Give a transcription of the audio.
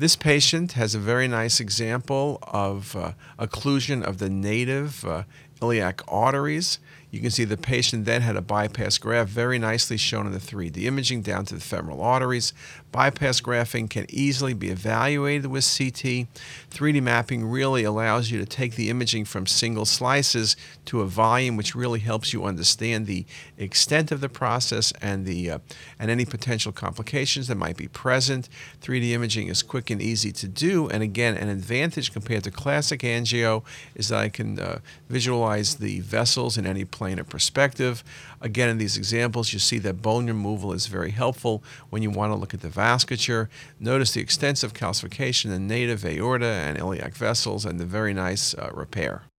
This patient has a very nice example of uh, occlusion of the native uh, iliac arteries. You can see the patient then had a bypass graft, very nicely shown in the 3D imaging down to the femoral arteries. Bypass grafting can easily be evaluated with CT. 3D mapping really allows you to take the imaging from single slices to a volume, which really helps you understand the extent of the process and the uh, and any potential complications that might be present. 3D imaging is quick and easy to do, and again, an advantage compared to classic angio is that I can uh, visualize the vessels in any planar perspective. Again, in these examples, you see that bone removal is very helpful when you want to look at the vasculature. Notice the extensive calcification in native aorta and iliac vessels and the very nice uh, repair.